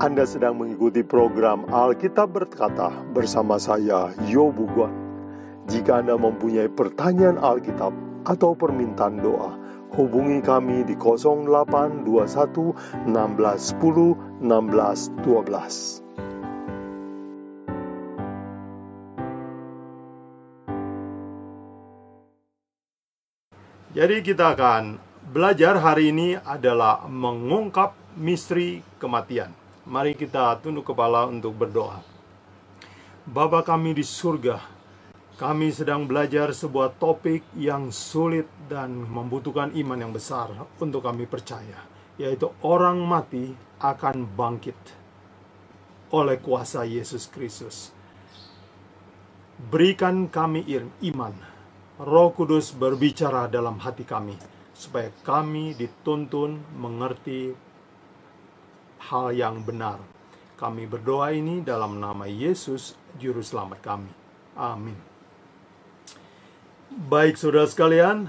Anda sedang mengikuti program Alkitab Berkata bersama saya, Yobu Guan. Jika Anda mempunyai pertanyaan Alkitab atau permintaan doa, hubungi kami di 0821 1610 1612. Jadi kita akan belajar hari ini adalah mengungkap misteri kematian. Mari kita tunduk kepala untuk berdoa. Bapa kami di surga, kami sedang belajar sebuah topik yang sulit dan membutuhkan iman yang besar untuk kami percaya, yaitu orang mati akan bangkit oleh kuasa Yesus Kristus. Berikan kami iman, Roh Kudus berbicara dalam hati kami, supaya kami dituntun mengerti hal yang benar. Kami berdoa ini dalam nama Yesus, Juru Selamat kami. Amin. Baik, saudara sekalian,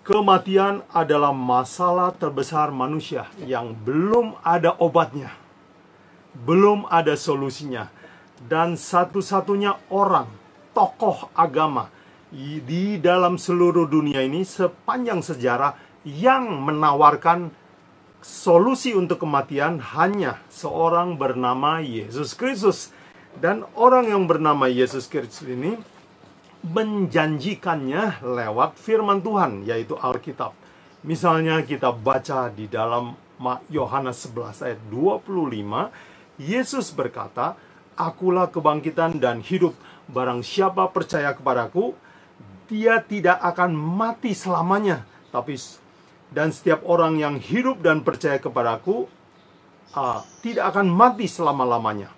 kematian adalah masalah terbesar manusia yang belum ada obatnya, belum ada solusinya, dan satu-satunya orang, tokoh agama di dalam seluruh dunia ini sepanjang sejarah yang menawarkan solusi untuk kematian hanya seorang bernama Yesus Kristus. Dan orang yang bernama Yesus Kristus ini menjanjikannya lewat firman Tuhan, yaitu Alkitab. Misalnya kita baca di dalam Yohanes 11 ayat 25, Yesus berkata, Akulah kebangkitan dan hidup, barang siapa percaya kepadaku, dia tidak akan mati selamanya, tapi dan setiap orang yang hidup dan percaya kepadaku uh, tidak akan mati selama-lamanya.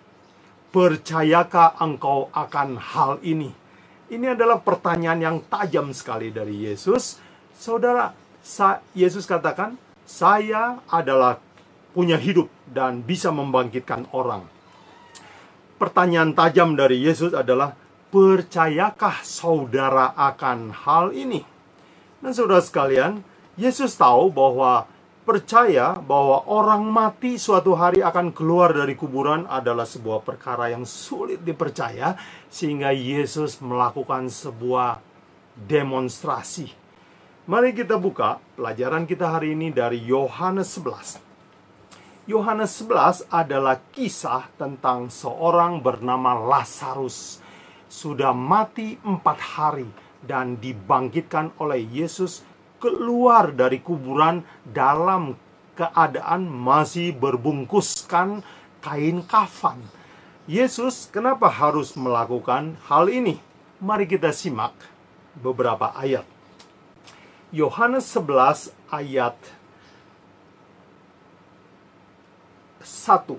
Percayakah engkau akan hal ini? Ini adalah pertanyaan yang tajam sekali dari Yesus. Saudara, Yesus katakan, "Saya adalah punya hidup dan bisa membangkitkan orang." Pertanyaan tajam dari Yesus adalah, Percayakah saudara akan hal ini? Dan saudara sekalian, Yesus tahu bahwa percaya bahwa orang mati suatu hari akan keluar dari kuburan adalah sebuah perkara yang sulit dipercaya sehingga Yesus melakukan sebuah demonstrasi. Mari kita buka pelajaran kita hari ini dari Yohanes 11. Yohanes 11 adalah kisah tentang seorang bernama Lazarus sudah mati empat hari dan dibangkitkan oleh Yesus keluar dari kuburan dalam keadaan masih berbungkuskan kain kafan. Yesus kenapa harus melakukan hal ini? Mari kita simak beberapa ayat. Yohanes 11 ayat 1.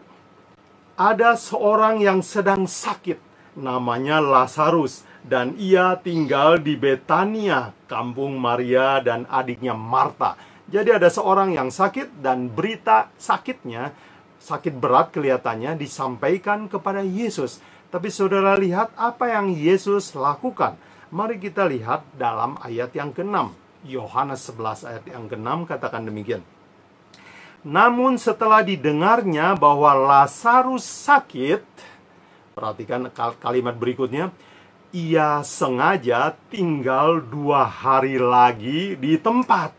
Ada seorang yang sedang sakit namanya Lazarus dan ia tinggal di Betania, kampung Maria dan adiknya Marta. Jadi ada seorang yang sakit dan berita sakitnya, sakit berat kelihatannya disampaikan kepada Yesus. Tapi saudara lihat apa yang Yesus lakukan. Mari kita lihat dalam ayat yang ke-6. Yohanes 11 ayat yang ke-6 katakan demikian. Namun setelah didengarnya bahwa Lazarus sakit, Perhatikan kalimat berikutnya. Ia sengaja tinggal dua hari lagi di tempat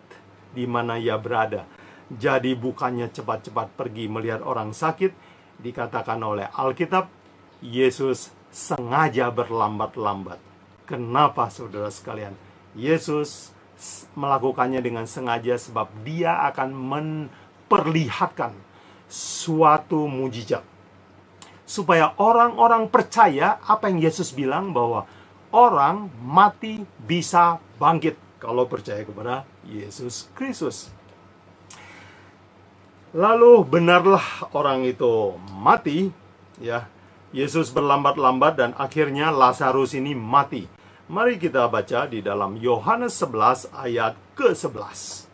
di mana ia berada. Jadi bukannya cepat-cepat pergi melihat orang sakit, dikatakan oleh Alkitab, Yesus sengaja berlambat-lambat. Kenapa saudara sekalian? Yesus melakukannya dengan sengaja sebab dia akan memperlihatkan suatu mujizat supaya orang-orang percaya apa yang Yesus bilang bahwa orang mati bisa bangkit kalau percaya kepada Yesus Kristus. Lalu benarlah orang itu mati, ya. Yesus berlambat-lambat dan akhirnya Lazarus ini mati. Mari kita baca di dalam Yohanes 11 ayat ke-11.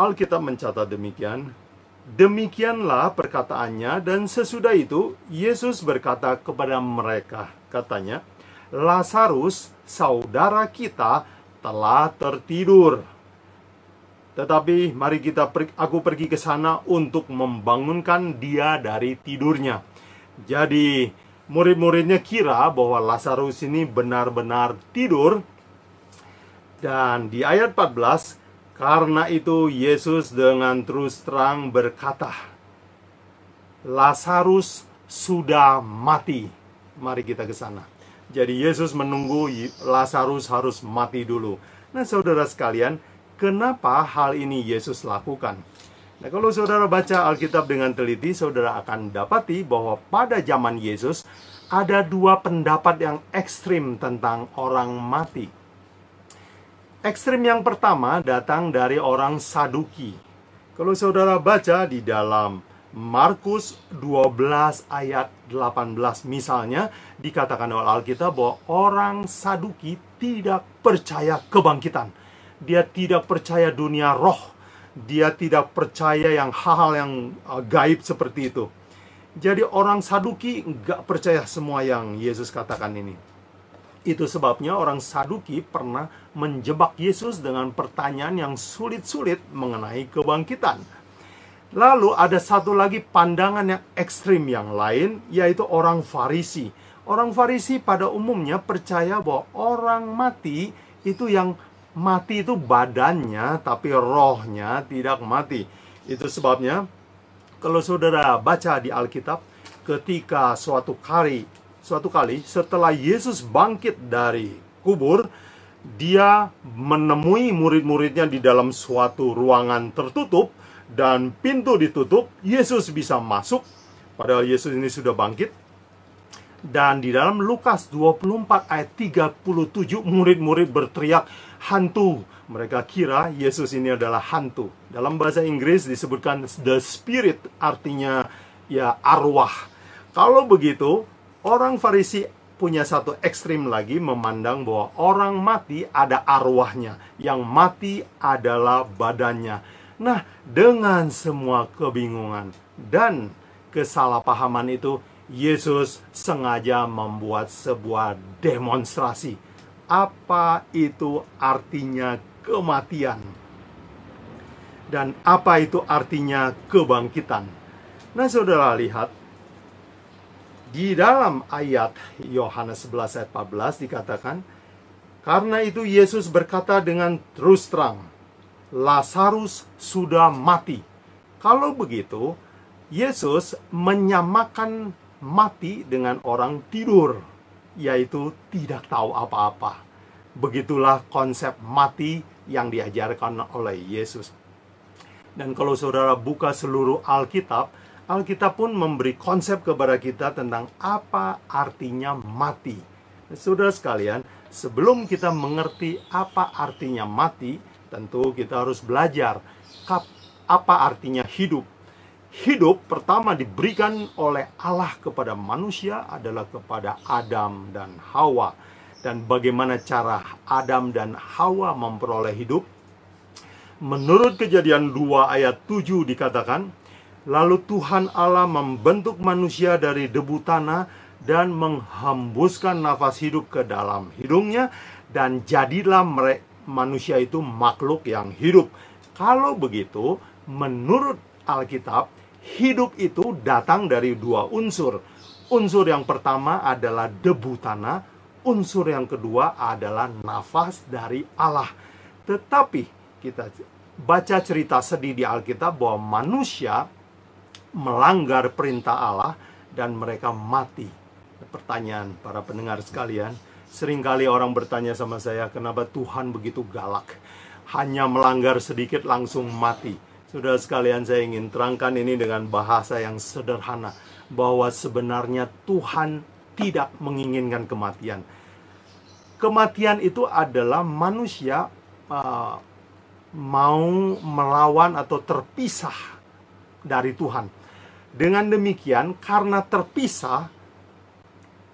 Alkitab mencatat demikian, Demikianlah perkataannya dan sesudah itu Yesus berkata kepada mereka, katanya, Lazarus, saudara kita, telah tertidur. Tetapi mari kita aku pergi ke sana untuk membangunkan dia dari tidurnya. Jadi murid-muridnya kira bahwa Lazarus ini benar-benar tidur. Dan di ayat 14, karena itu Yesus dengan terus terang berkata, Lazarus sudah mati. Mari kita ke sana. Jadi Yesus menunggu Lazarus harus mati dulu. Nah, saudara sekalian, kenapa hal ini Yesus lakukan? Nah, kalau saudara baca Alkitab dengan teliti, saudara akan dapati bahwa pada zaman Yesus ada dua pendapat yang ekstrim tentang orang mati. Ekstrim yang pertama datang dari orang Saduki. Kalau saudara baca di dalam Markus 12 ayat 18 misalnya dikatakan oleh Alkitab bahwa orang Saduki tidak percaya kebangkitan. Dia tidak percaya dunia roh. Dia tidak percaya yang hal-hal yang uh, gaib seperti itu. Jadi orang Saduki nggak percaya semua yang Yesus katakan ini. Itu sebabnya orang Saduki pernah menjebak Yesus dengan pertanyaan yang sulit-sulit mengenai kebangkitan Lalu ada satu lagi pandangan yang ekstrim yang lain, yaitu orang Farisi. Orang Farisi pada umumnya percaya bahwa orang mati itu yang mati itu badannya, tapi rohnya tidak mati. Itu sebabnya kalau saudara baca di Alkitab, ketika suatu kali, suatu kali setelah Yesus bangkit dari kubur, dia menemui murid-muridnya di dalam suatu ruangan tertutup dan pintu ditutup, Yesus bisa masuk, padahal Yesus ini sudah bangkit. Dan di dalam Lukas 24 ayat 37, murid-murid berteriak, hantu. Mereka kira Yesus ini adalah hantu. Dalam bahasa Inggris disebutkan the spirit, artinya ya arwah. Kalau begitu, orang Farisi punya satu ekstrim lagi memandang bahwa orang mati ada arwahnya. Yang mati adalah badannya Nah, dengan semua kebingungan dan kesalahpahaman itu, Yesus sengaja membuat sebuah demonstrasi. Apa itu artinya kematian? Dan apa itu artinya kebangkitan? Nah, saudara lihat, di dalam ayat Yohanes 11 ayat 14 dikatakan, karena itu Yesus berkata dengan terus terang, Lazarus sudah mati. Kalau begitu, Yesus menyamakan mati dengan orang tidur, yaitu tidak tahu apa-apa. Begitulah konsep mati yang diajarkan oleh Yesus. Dan kalau saudara buka seluruh Alkitab, Alkitab pun memberi konsep kepada kita tentang apa artinya mati. Saudara sekalian, sebelum kita mengerti apa artinya mati, Tentu kita harus belajar apa artinya hidup. Hidup pertama diberikan oleh Allah kepada manusia adalah kepada Adam dan Hawa. Dan bagaimana cara Adam dan Hawa memperoleh hidup? Menurut kejadian 2 ayat 7 dikatakan, Lalu Tuhan Allah membentuk manusia dari debu tanah dan menghembuskan nafas hidup ke dalam hidungnya dan jadilah mereka manusia itu makhluk yang hidup. Kalau begitu, menurut Alkitab, hidup itu datang dari dua unsur. Unsur yang pertama adalah debu tanah, unsur yang kedua adalah nafas dari Allah. Tetapi kita baca cerita sedih di Alkitab bahwa manusia melanggar perintah Allah dan mereka mati. Pertanyaan para pendengar sekalian, Seringkali orang bertanya sama saya, kenapa Tuhan begitu galak? Hanya melanggar sedikit langsung mati. Sudah sekalian saya ingin terangkan ini dengan bahasa yang sederhana. Bahwa sebenarnya Tuhan tidak menginginkan kematian. Kematian itu adalah manusia uh, mau melawan atau terpisah dari Tuhan. Dengan demikian, karena terpisah,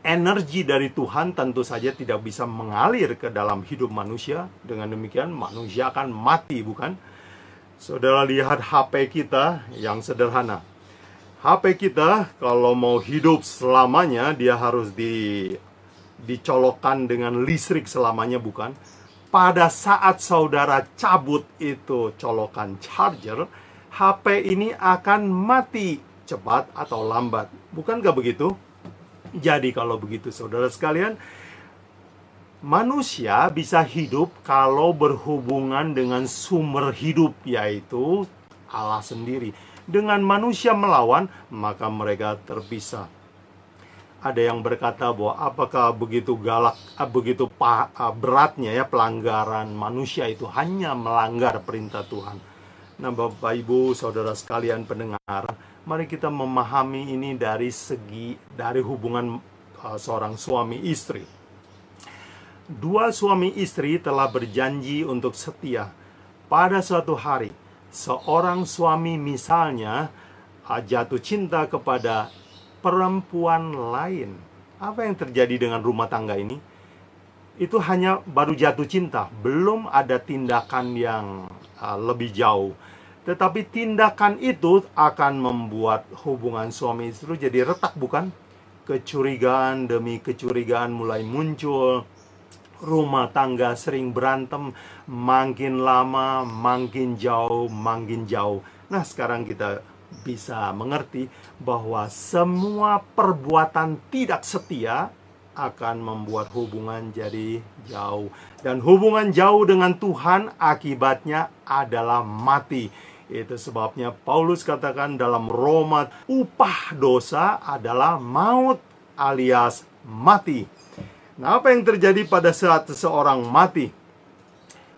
energi dari Tuhan tentu saja tidak bisa mengalir ke dalam hidup manusia. Dengan demikian manusia akan mati, bukan? Saudara lihat HP kita yang sederhana. HP kita kalau mau hidup selamanya dia harus di dicolokkan dengan listrik selamanya, bukan? pada saat saudara cabut itu colokan charger, HP ini akan mati cepat atau lambat. Bukankah begitu? Jadi kalau begitu saudara sekalian, manusia bisa hidup kalau berhubungan dengan sumber hidup yaitu Allah sendiri. Dengan manusia melawan, maka mereka terpisah. Ada yang berkata bahwa apakah begitu galak, ah, begitu ah, beratnya ya pelanggaran manusia itu hanya melanggar perintah Tuhan. Nah, Bapak Ibu, saudara sekalian pendengar, mari kita memahami ini dari segi dari hubungan uh, seorang suami istri. Dua suami istri telah berjanji untuk setia. Pada suatu hari, seorang suami misalnya uh, jatuh cinta kepada perempuan lain. Apa yang terjadi dengan rumah tangga ini? Itu hanya baru jatuh cinta, belum ada tindakan yang uh, lebih jauh tetapi tindakan itu akan membuat hubungan suami istri jadi retak bukan? Kecurigaan demi kecurigaan mulai muncul. Rumah tangga sering berantem, makin lama, makin jauh, makin jauh. Nah, sekarang kita bisa mengerti bahwa semua perbuatan tidak setia akan membuat hubungan jadi jauh. Dan hubungan jauh dengan Tuhan akibatnya adalah mati itu sebabnya Paulus katakan dalam Roma, upah dosa adalah maut alias mati. Nah, apa yang terjadi pada saat seseorang mati?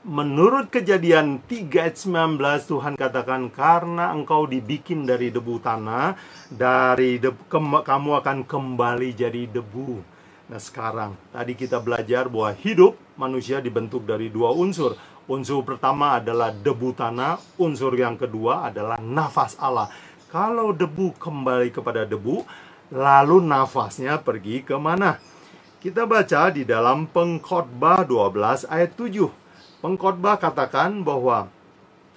Menurut kejadian 3 ayat 19 Tuhan katakan karena engkau dibikin dari debu tanah dari debu, kamu akan kembali jadi debu. Nah sekarang tadi kita belajar bahwa hidup manusia dibentuk dari dua unsur Unsur pertama adalah debu tanah, unsur yang kedua adalah nafas Allah. Kalau debu kembali kepada debu, lalu nafasnya pergi ke mana? Kita baca di dalam Pengkhotbah 12 ayat 7. Pengkhotbah katakan bahwa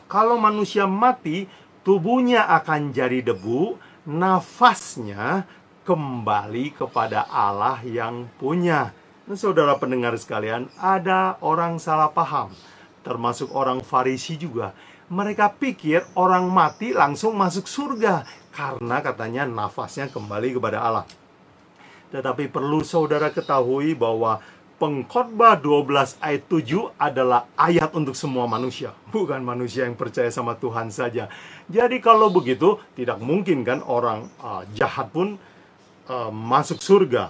kalau manusia mati, tubuhnya akan jadi debu, nafasnya kembali kepada Allah yang punya. Nah, saudara pendengar sekalian, ada orang salah paham termasuk orang Farisi juga. Mereka pikir orang mati langsung masuk surga karena katanya nafasnya kembali kepada Allah. Tetapi perlu saudara ketahui bahwa Pengkhotbah 12 ayat 7 adalah ayat untuk semua manusia, bukan manusia yang percaya sama Tuhan saja. Jadi kalau begitu, tidak mungkin kan orang uh, jahat pun uh, masuk surga.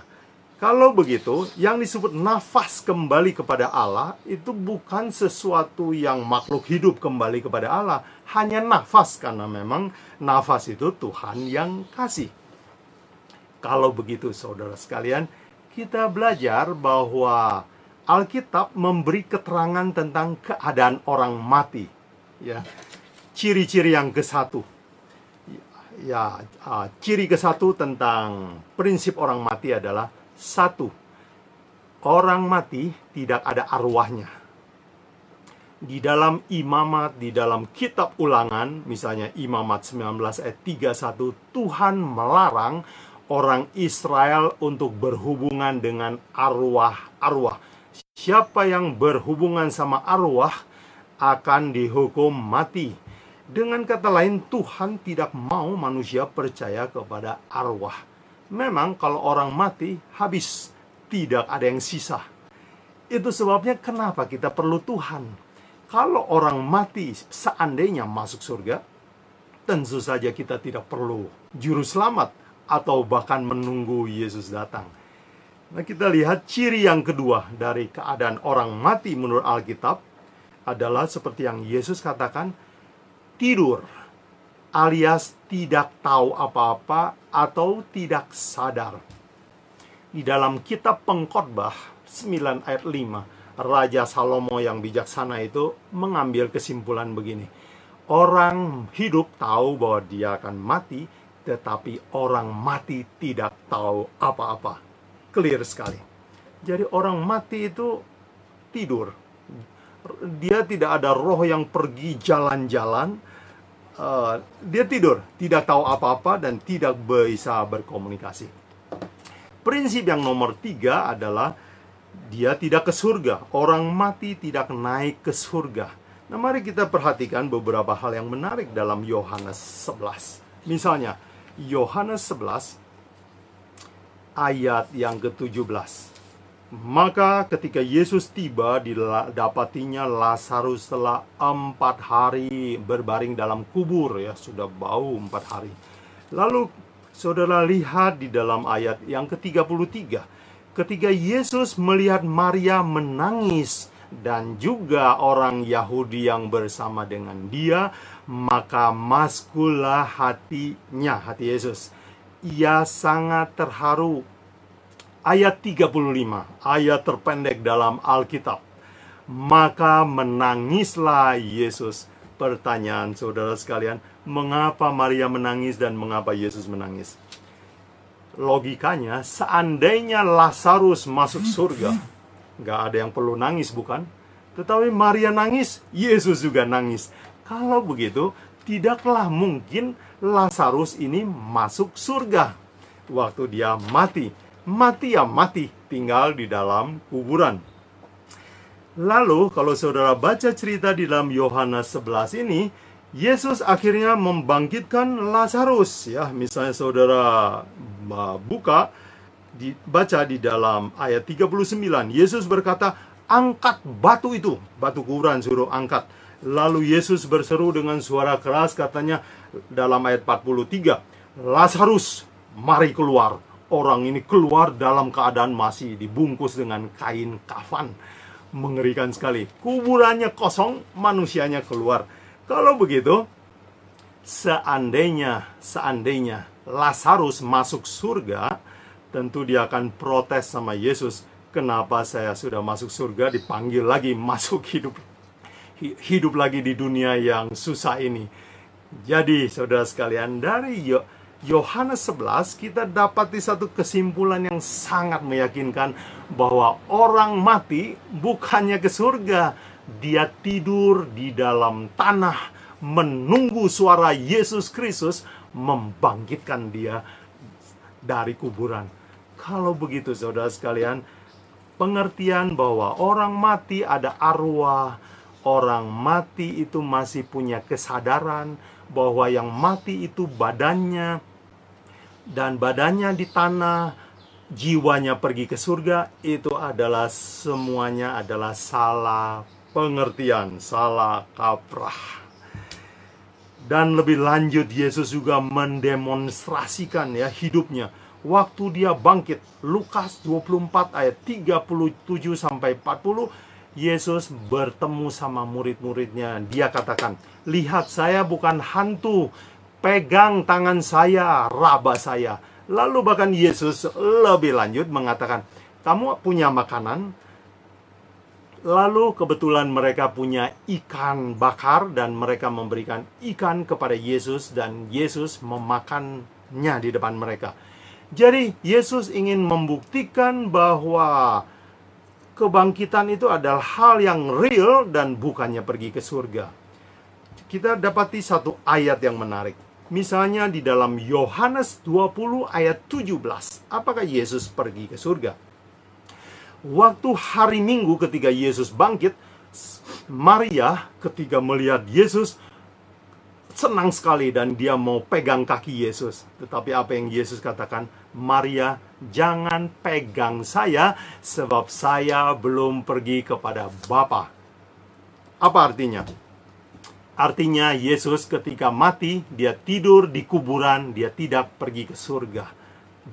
Kalau begitu, yang disebut nafas kembali kepada Allah itu bukan sesuatu yang makhluk hidup kembali kepada Allah, hanya nafas karena memang nafas itu Tuhan yang kasih. Kalau begitu, saudara sekalian, kita belajar bahwa Alkitab memberi keterangan tentang keadaan orang mati. Ya, ciri-ciri yang ke satu. Ya, uh, ciri ke satu tentang prinsip orang mati adalah satu, orang mati tidak ada arwahnya. Di dalam imamat, di dalam kitab ulangan, misalnya imamat 19 ayat 31, Tuhan melarang orang Israel untuk berhubungan dengan arwah-arwah. Siapa yang berhubungan sama arwah akan dihukum mati. Dengan kata lain, Tuhan tidak mau manusia percaya kepada arwah memang kalau orang mati habis, tidak ada yang sisa. Itu sebabnya kenapa kita perlu Tuhan. Kalau orang mati seandainya masuk surga, tentu saja kita tidak perlu juru selamat atau bahkan menunggu Yesus datang. Nah, kita lihat ciri yang kedua dari keadaan orang mati menurut Alkitab adalah seperti yang Yesus katakan, tidur alias tidak tahu apa-apa atau tidak sadar. Di dalam kitab Pengkhotbah 9 ayat 5, Raja Salomo yang bijaksana itu mengambil kesimpulan begini. Orang hidup tahu bahwa dia akan mati, tetapi orang mati tidak tahu apa-apa. Clear sekali. Jadi orang mati itu tidur. Dia tidak ada roh yang pergi jalan-jalan, uh, dia tidur, tidak tahu apa-apa dan tidak bisa berkomunikasi. Prinsip yang nomor tiga adalah dia tidak ke surga. Orang mati tidak naik ke surga. Nah, mari kita perhatikan beberapa hal yang menarik dalam Yohanes 11. Misalnya, Yohanes 11 ayat yang ke-17. Maka ketika Yesus tiba, didapatinya Lazarus setelah empat hari berbaring dalam kubur, ya sudah bau empat hari. Lalu saudara lihat di dalam ayat yang ke-33, ketika Yesus melihat Maria menangis dan juga orang Yahudi yang bersama dengan dia, maka maskullah hatinya, hati Yesus. Ia sangat terharu ayat 35, ayat terpendek dalam Alkitab. Maka menangislah Yesus. Pertanyaan saudara sekalian, mengapa Maria menangis dan mengapa Yesus menangis? Logikanya, seandainya Lazarus masuk surga, nggak ada yang perlu nangis, bukan? Tetapi Maria nangis, Yesus juga nangis. Kalau begitu, tidaklah mungkin Lazarus ini masuk surga waktu dia mati mati ya mati, tinggal di dalam kuburan. Lalu kalau saudara baca cerita di dalam Yohanes 11 ini, Yesus akhirnya membangkitkan Lazarus ya. Misalnya saudara buka dibaca di dalam ayat 39, Yesus berkata, "Angkat batu itu." Batu kuburan suruh angkat. Lalu Yesus berseru dengan suara keras katanya dalam ayat 43, "Lazarus, mari keluar." Orang ini keluar dalam keadaan masih dibungkus dengan kain kafan. Mengerikan sekali. Kuburannya kosong, manusianya keluar. Kalau begitu, seandainya, seandainya Lazarus masuk surga, tentu dia akan protes sama Yesus. Kenapa saya sudah masuk surga dipanggil lagi masuk hidup hidup lagi di dunia yang susah ini. Jadi, saudara sekalian, dari Yohanes 11 kita dapat di satu kesimpulan yang sangat meyakinkan bahwa orang mati bukannya ke surga, dia tidur di dalam tanah menunggu suara Yesus Kristus membangkitkan dia dari kuburan. Kalau begitu saudara sekalian, pengertian bahwa orang mati ada arwah, orang mati itu masih punya kesadaran bahwa yang mati itu badannya, dan badannya di tanah, jiwanya pergi ke surga, itu adalah semuanya adalah salah pengertian, salah kaprah. Dan lebih lanjut Yesus juga mendemonstrasikan ya hidupnya waktu dia bangkit. Lukas 24 ayat 37 sampai 40 Yesus bertemu sama murid-muridnya. Dia katakan, "Lihat saya bukan hantu, pegang tangan saya, raba saya. Lalu bahkan Yesus lebih lanjut mengatakan, kamu punya makanan, Lalu kebetulan mereka punya ikan bakar dan mereka memberikan ikan kepada Yesus dan Yesus memakannya di depan mereka. Jadi Yesus ingin membuktikan bahwa kebangkitan itu adalah hal yang real dan bukannya pergi ke surga. Kita dapati satu ayat yang menarik. Misalnya di dalam Yohanes 20 ayat 17. Apakah Yesus pergi ke surga? Waktu hari Minggu ketika Yesus bangkit, Maria ketika melihat Yesus senang sekali dan dia mau pegang kaki Yesus. Tetapi apa yang Yesus katakan? Maria, jangan pegang saya sebab saya belum pergi kepada Bapa. Apa artinya? Artinya Yesus ketika mati, dia tidur di kuburan, dia tidak pergi ke surga.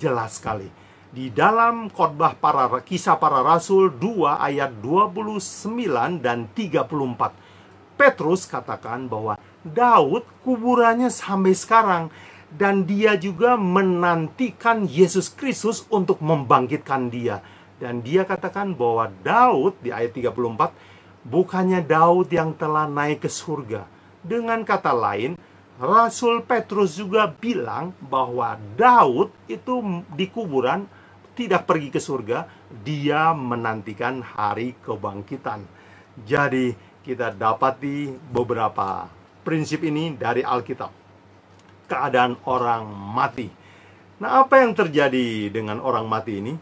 Jelas sekali. Di dalam khotbah para kisah para rasul 2 ayat 29 dan 34. Petrus katakan bahwa Daud kuburannya sampai sekarang dan dia juga menantikan Yesus Kristus untuk membangkitkan dia. Dan dia katakan bahwa Daud di ayat 34 bukannya Daud yang telah naik ke surga, dengan kata lain, Rasul Petrus juga bilang bahwa Daud itu di kuburan tidak pergi ke surga, dia menantikan hari kebangkitan. Jadi, kita dapati beberapa prinsip ini dari Alkitab. Keadaan orang mati. Nah, apa yang terjadi dengan orang mati ini?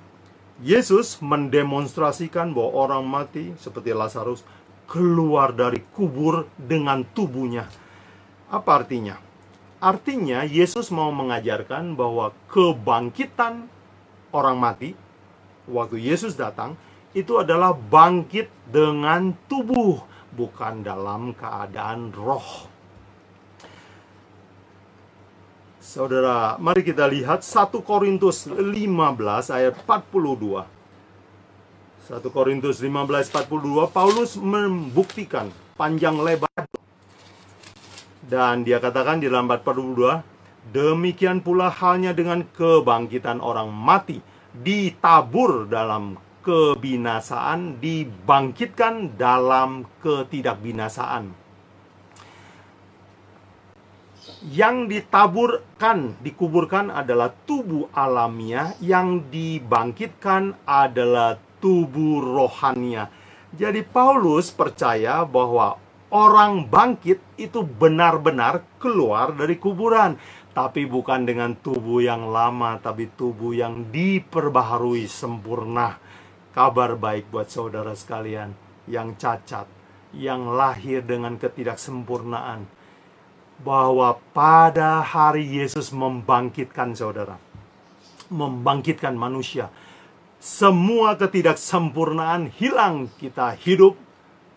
Yesus mendemonstrasikan bahwa orang mati seperti Lazarus keluar dari kubur dengan tubuhnya. Apa artinya? Artinya Yesus mau mengajarkan bahwa kebangkitan orang mati waktu Yesus datang itu adalah bangkit dengan tubuh, bukan dalam keadaan roh. Saudara, mari kita lihat 1 Korintus 15 ayat 42. 1 Korintus 15 42 Paulus membuktikan panjang lebar. Dan dia katakan di dalam 42 demikian pula halnya dengan kebangkitan orang mati ditabur dalam kebinasaan dibangkitkan dalam ketidakbinasaan. Yang ditaburkan, dikuburkan adalah tubuh alamiah, yang dibangkitkan adalah tubuh rohania. Jadi Paulus percaya bahwa orang bangkit itu benar-benar keluar dari kuburan, tapi bukan dengan tubuh yang lama, tapi tubuh yang diperbaharui sempurna. Kabar baik buat saudara sekalian yang cacat, yang lahir dengan ketidaksempurnaan bahwa pada hari Yesus membangkitkan saudara, membangkitkan manusia, semua ketidaksempurnaan hilang, kita hidup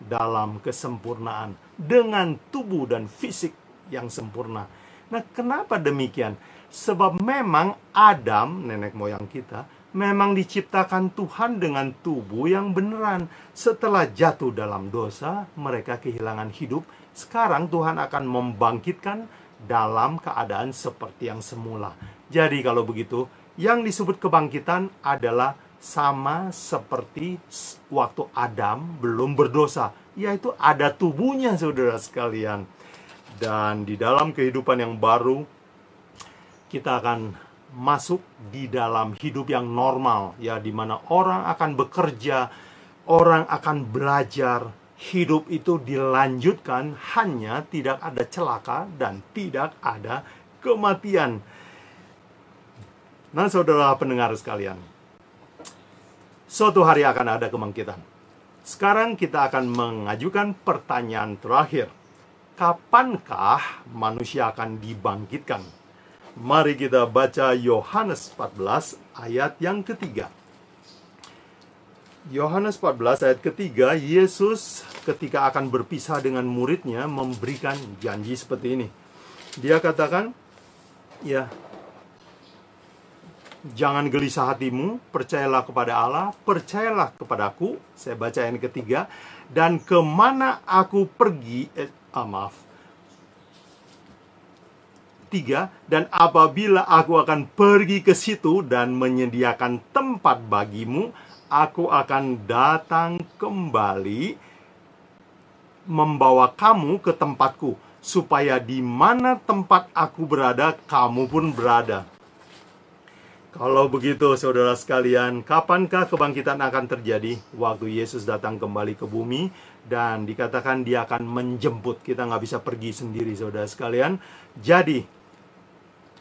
dalam kesempurnaan dengan tubuh dan fisik yang sempurna. Nah, kenapa demikian? Sebab memang Adam, nenek moyang kita, memang diciptakan Tuhan dengan tubuh yang beneran. Setelah jatuh dalam dosa, mereka kehilangan hidup sekarang Tuhan akan membangkitkan dalam keadaan seperti yang semula. Jadi kalau begitu, yang disebut kebangkitan adalah sama seperti waktu Adam belum berdosa, yaitu ada tubuhnya saudara sekalian. Dan di dalam kehidupan yang baru, kita akan masuk di dalam hidup yang normal, ya, di mana orang akan bekerja, orang akan belajar, hidup itu dilanjutkan hanya tidak ada celaka dan tidak ada kematian. Nah, saudara pendengar sekalian, suatu hari akan ada kebangkitan. Sekarang kita akan mengajukan pertanyaan terakhir. Kapankah manusia akan dibangkitkan? Mari kita baca Yohanes 14 ayat yang ketiga. Yohanes 14 ayat ketiga, Yesus ketika akan berpisah dengan muridnya memberikan janji seperti ini. Dia katakan, ya, jangan gelisah hatimu, percayalah kepada Allah, percayalah kepadaku. Saya baca yang ketiga, dan ke mana aku pergi, eh, ah, maaf, tiga, dan apabila aku akan pergi ke situ dan menyediakan tempat bagimu, aku akan datang kembali membawa kamu ke tempatku supaya di mana tempat aku berada kamu pun berada. Kalau begitu saudara sekalian, kapankah kebangkitan akan terjadi? Waktu Yesus datang kembali ke bumi dan dikatakan dia akan menjemput. Kita nggak bisa pergi sendiri saudara sekalian. Jadi,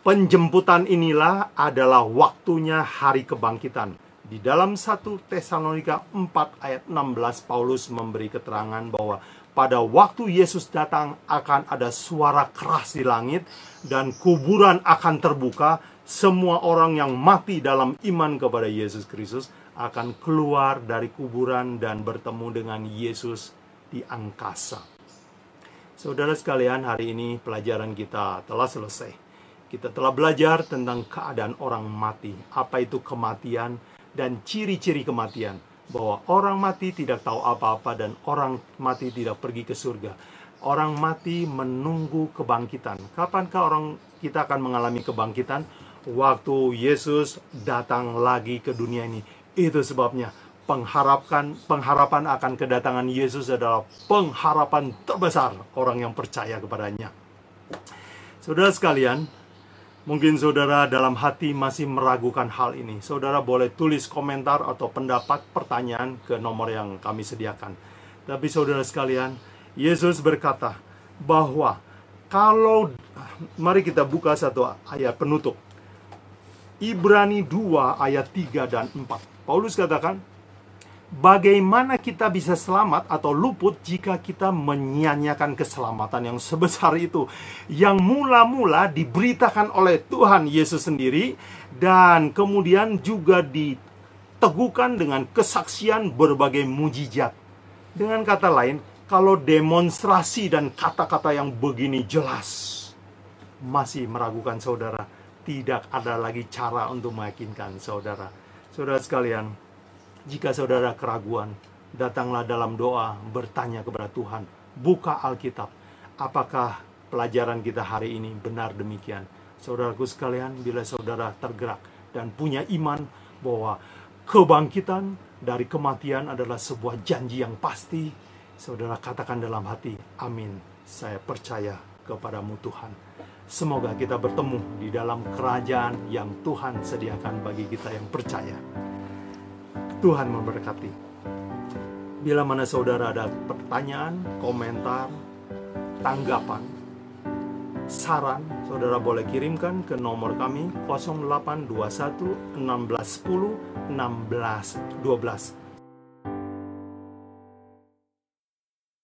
penjemputan inilah adalah waktunya hari kebangkitan di dalam 1 Tesalonika 4 ayat 16 Paulus memberi keterangan bahwa pada waktu Yesus datang akan ada suara keras di langit dan kuburan akan terbuka. Semua orang yang mati dalam iman kepada Yesus Kristus akan keluar dari kuburan dan bertemu dengan Yesus di angkasa. Saudara sekalian, hari ini pelajaran kita telah selesai. Kita telah belajar tentang keadaan orang mati. Apa itu kematian? dan ciri-ciri kematian bahwa orang mati tidak tahu apa-apa dan orang mati tidak pergi ke surga. Orang mati menunggu kebangkitan. Kapankah orang kita akan mengalami kebangkitan? Waktu Yesus datang lagi ke dunia ini. Itu sebabnya pengharapan pengharapan akan kedatangan Yesus adalah pengharapan terbesar orang yang percaya kepadanya. Saudara sekalian, Mungkin saudara dalam hati masih meragukan hal ini. Saudara boleh tulis komentar atau pendapat pertanyaan ke nomor yang kami sediakan. Tapi saudara sekalian, Yesus berkata bahwa kalau mari kita buka satu ayat penutup. Ibrani 2 ayat 3 dan 4. Paulus katakan, bagaimana kita bisa selamat atau luput jika kita menyanyiakan keselamatan yang sebesar itu yang mula-mula diberitakan oleh Tuhan Yesus sendiri dan kemudian juga diteguhkan dengan kesaksian berbagai mujizat. Dengan kata lain, kalau demonstrasi dan kata-kata yang begini jelas masih meragukan saudara, tidak ada lagi cara untuk meyakinkan saudara. Saudara sekalian, jika saudara keraguan, datanglah dalam doa, bertanya kepada Tuhan, buka Alkitab. Apakah pelajaran kita hari ini benar demikian? Saudaraku sekalian, bila saudara tergerak dan punya iman bahwa kebangkitan dari kematian adalah sebuah janji yang pasti, saudara katakan dalam hati, amin. Saya percaya kepadamu Tuhan. Semoga kita bertemu di dalam kerajaan yang Tuhan sediakan bagi kita yang percaya. Tuhan memberkati. Bila mana saudara ada pertanyaan, komentar, tanggapan, saran, saudara boleh kirimkan ke nomor kami 0821 1610 1612.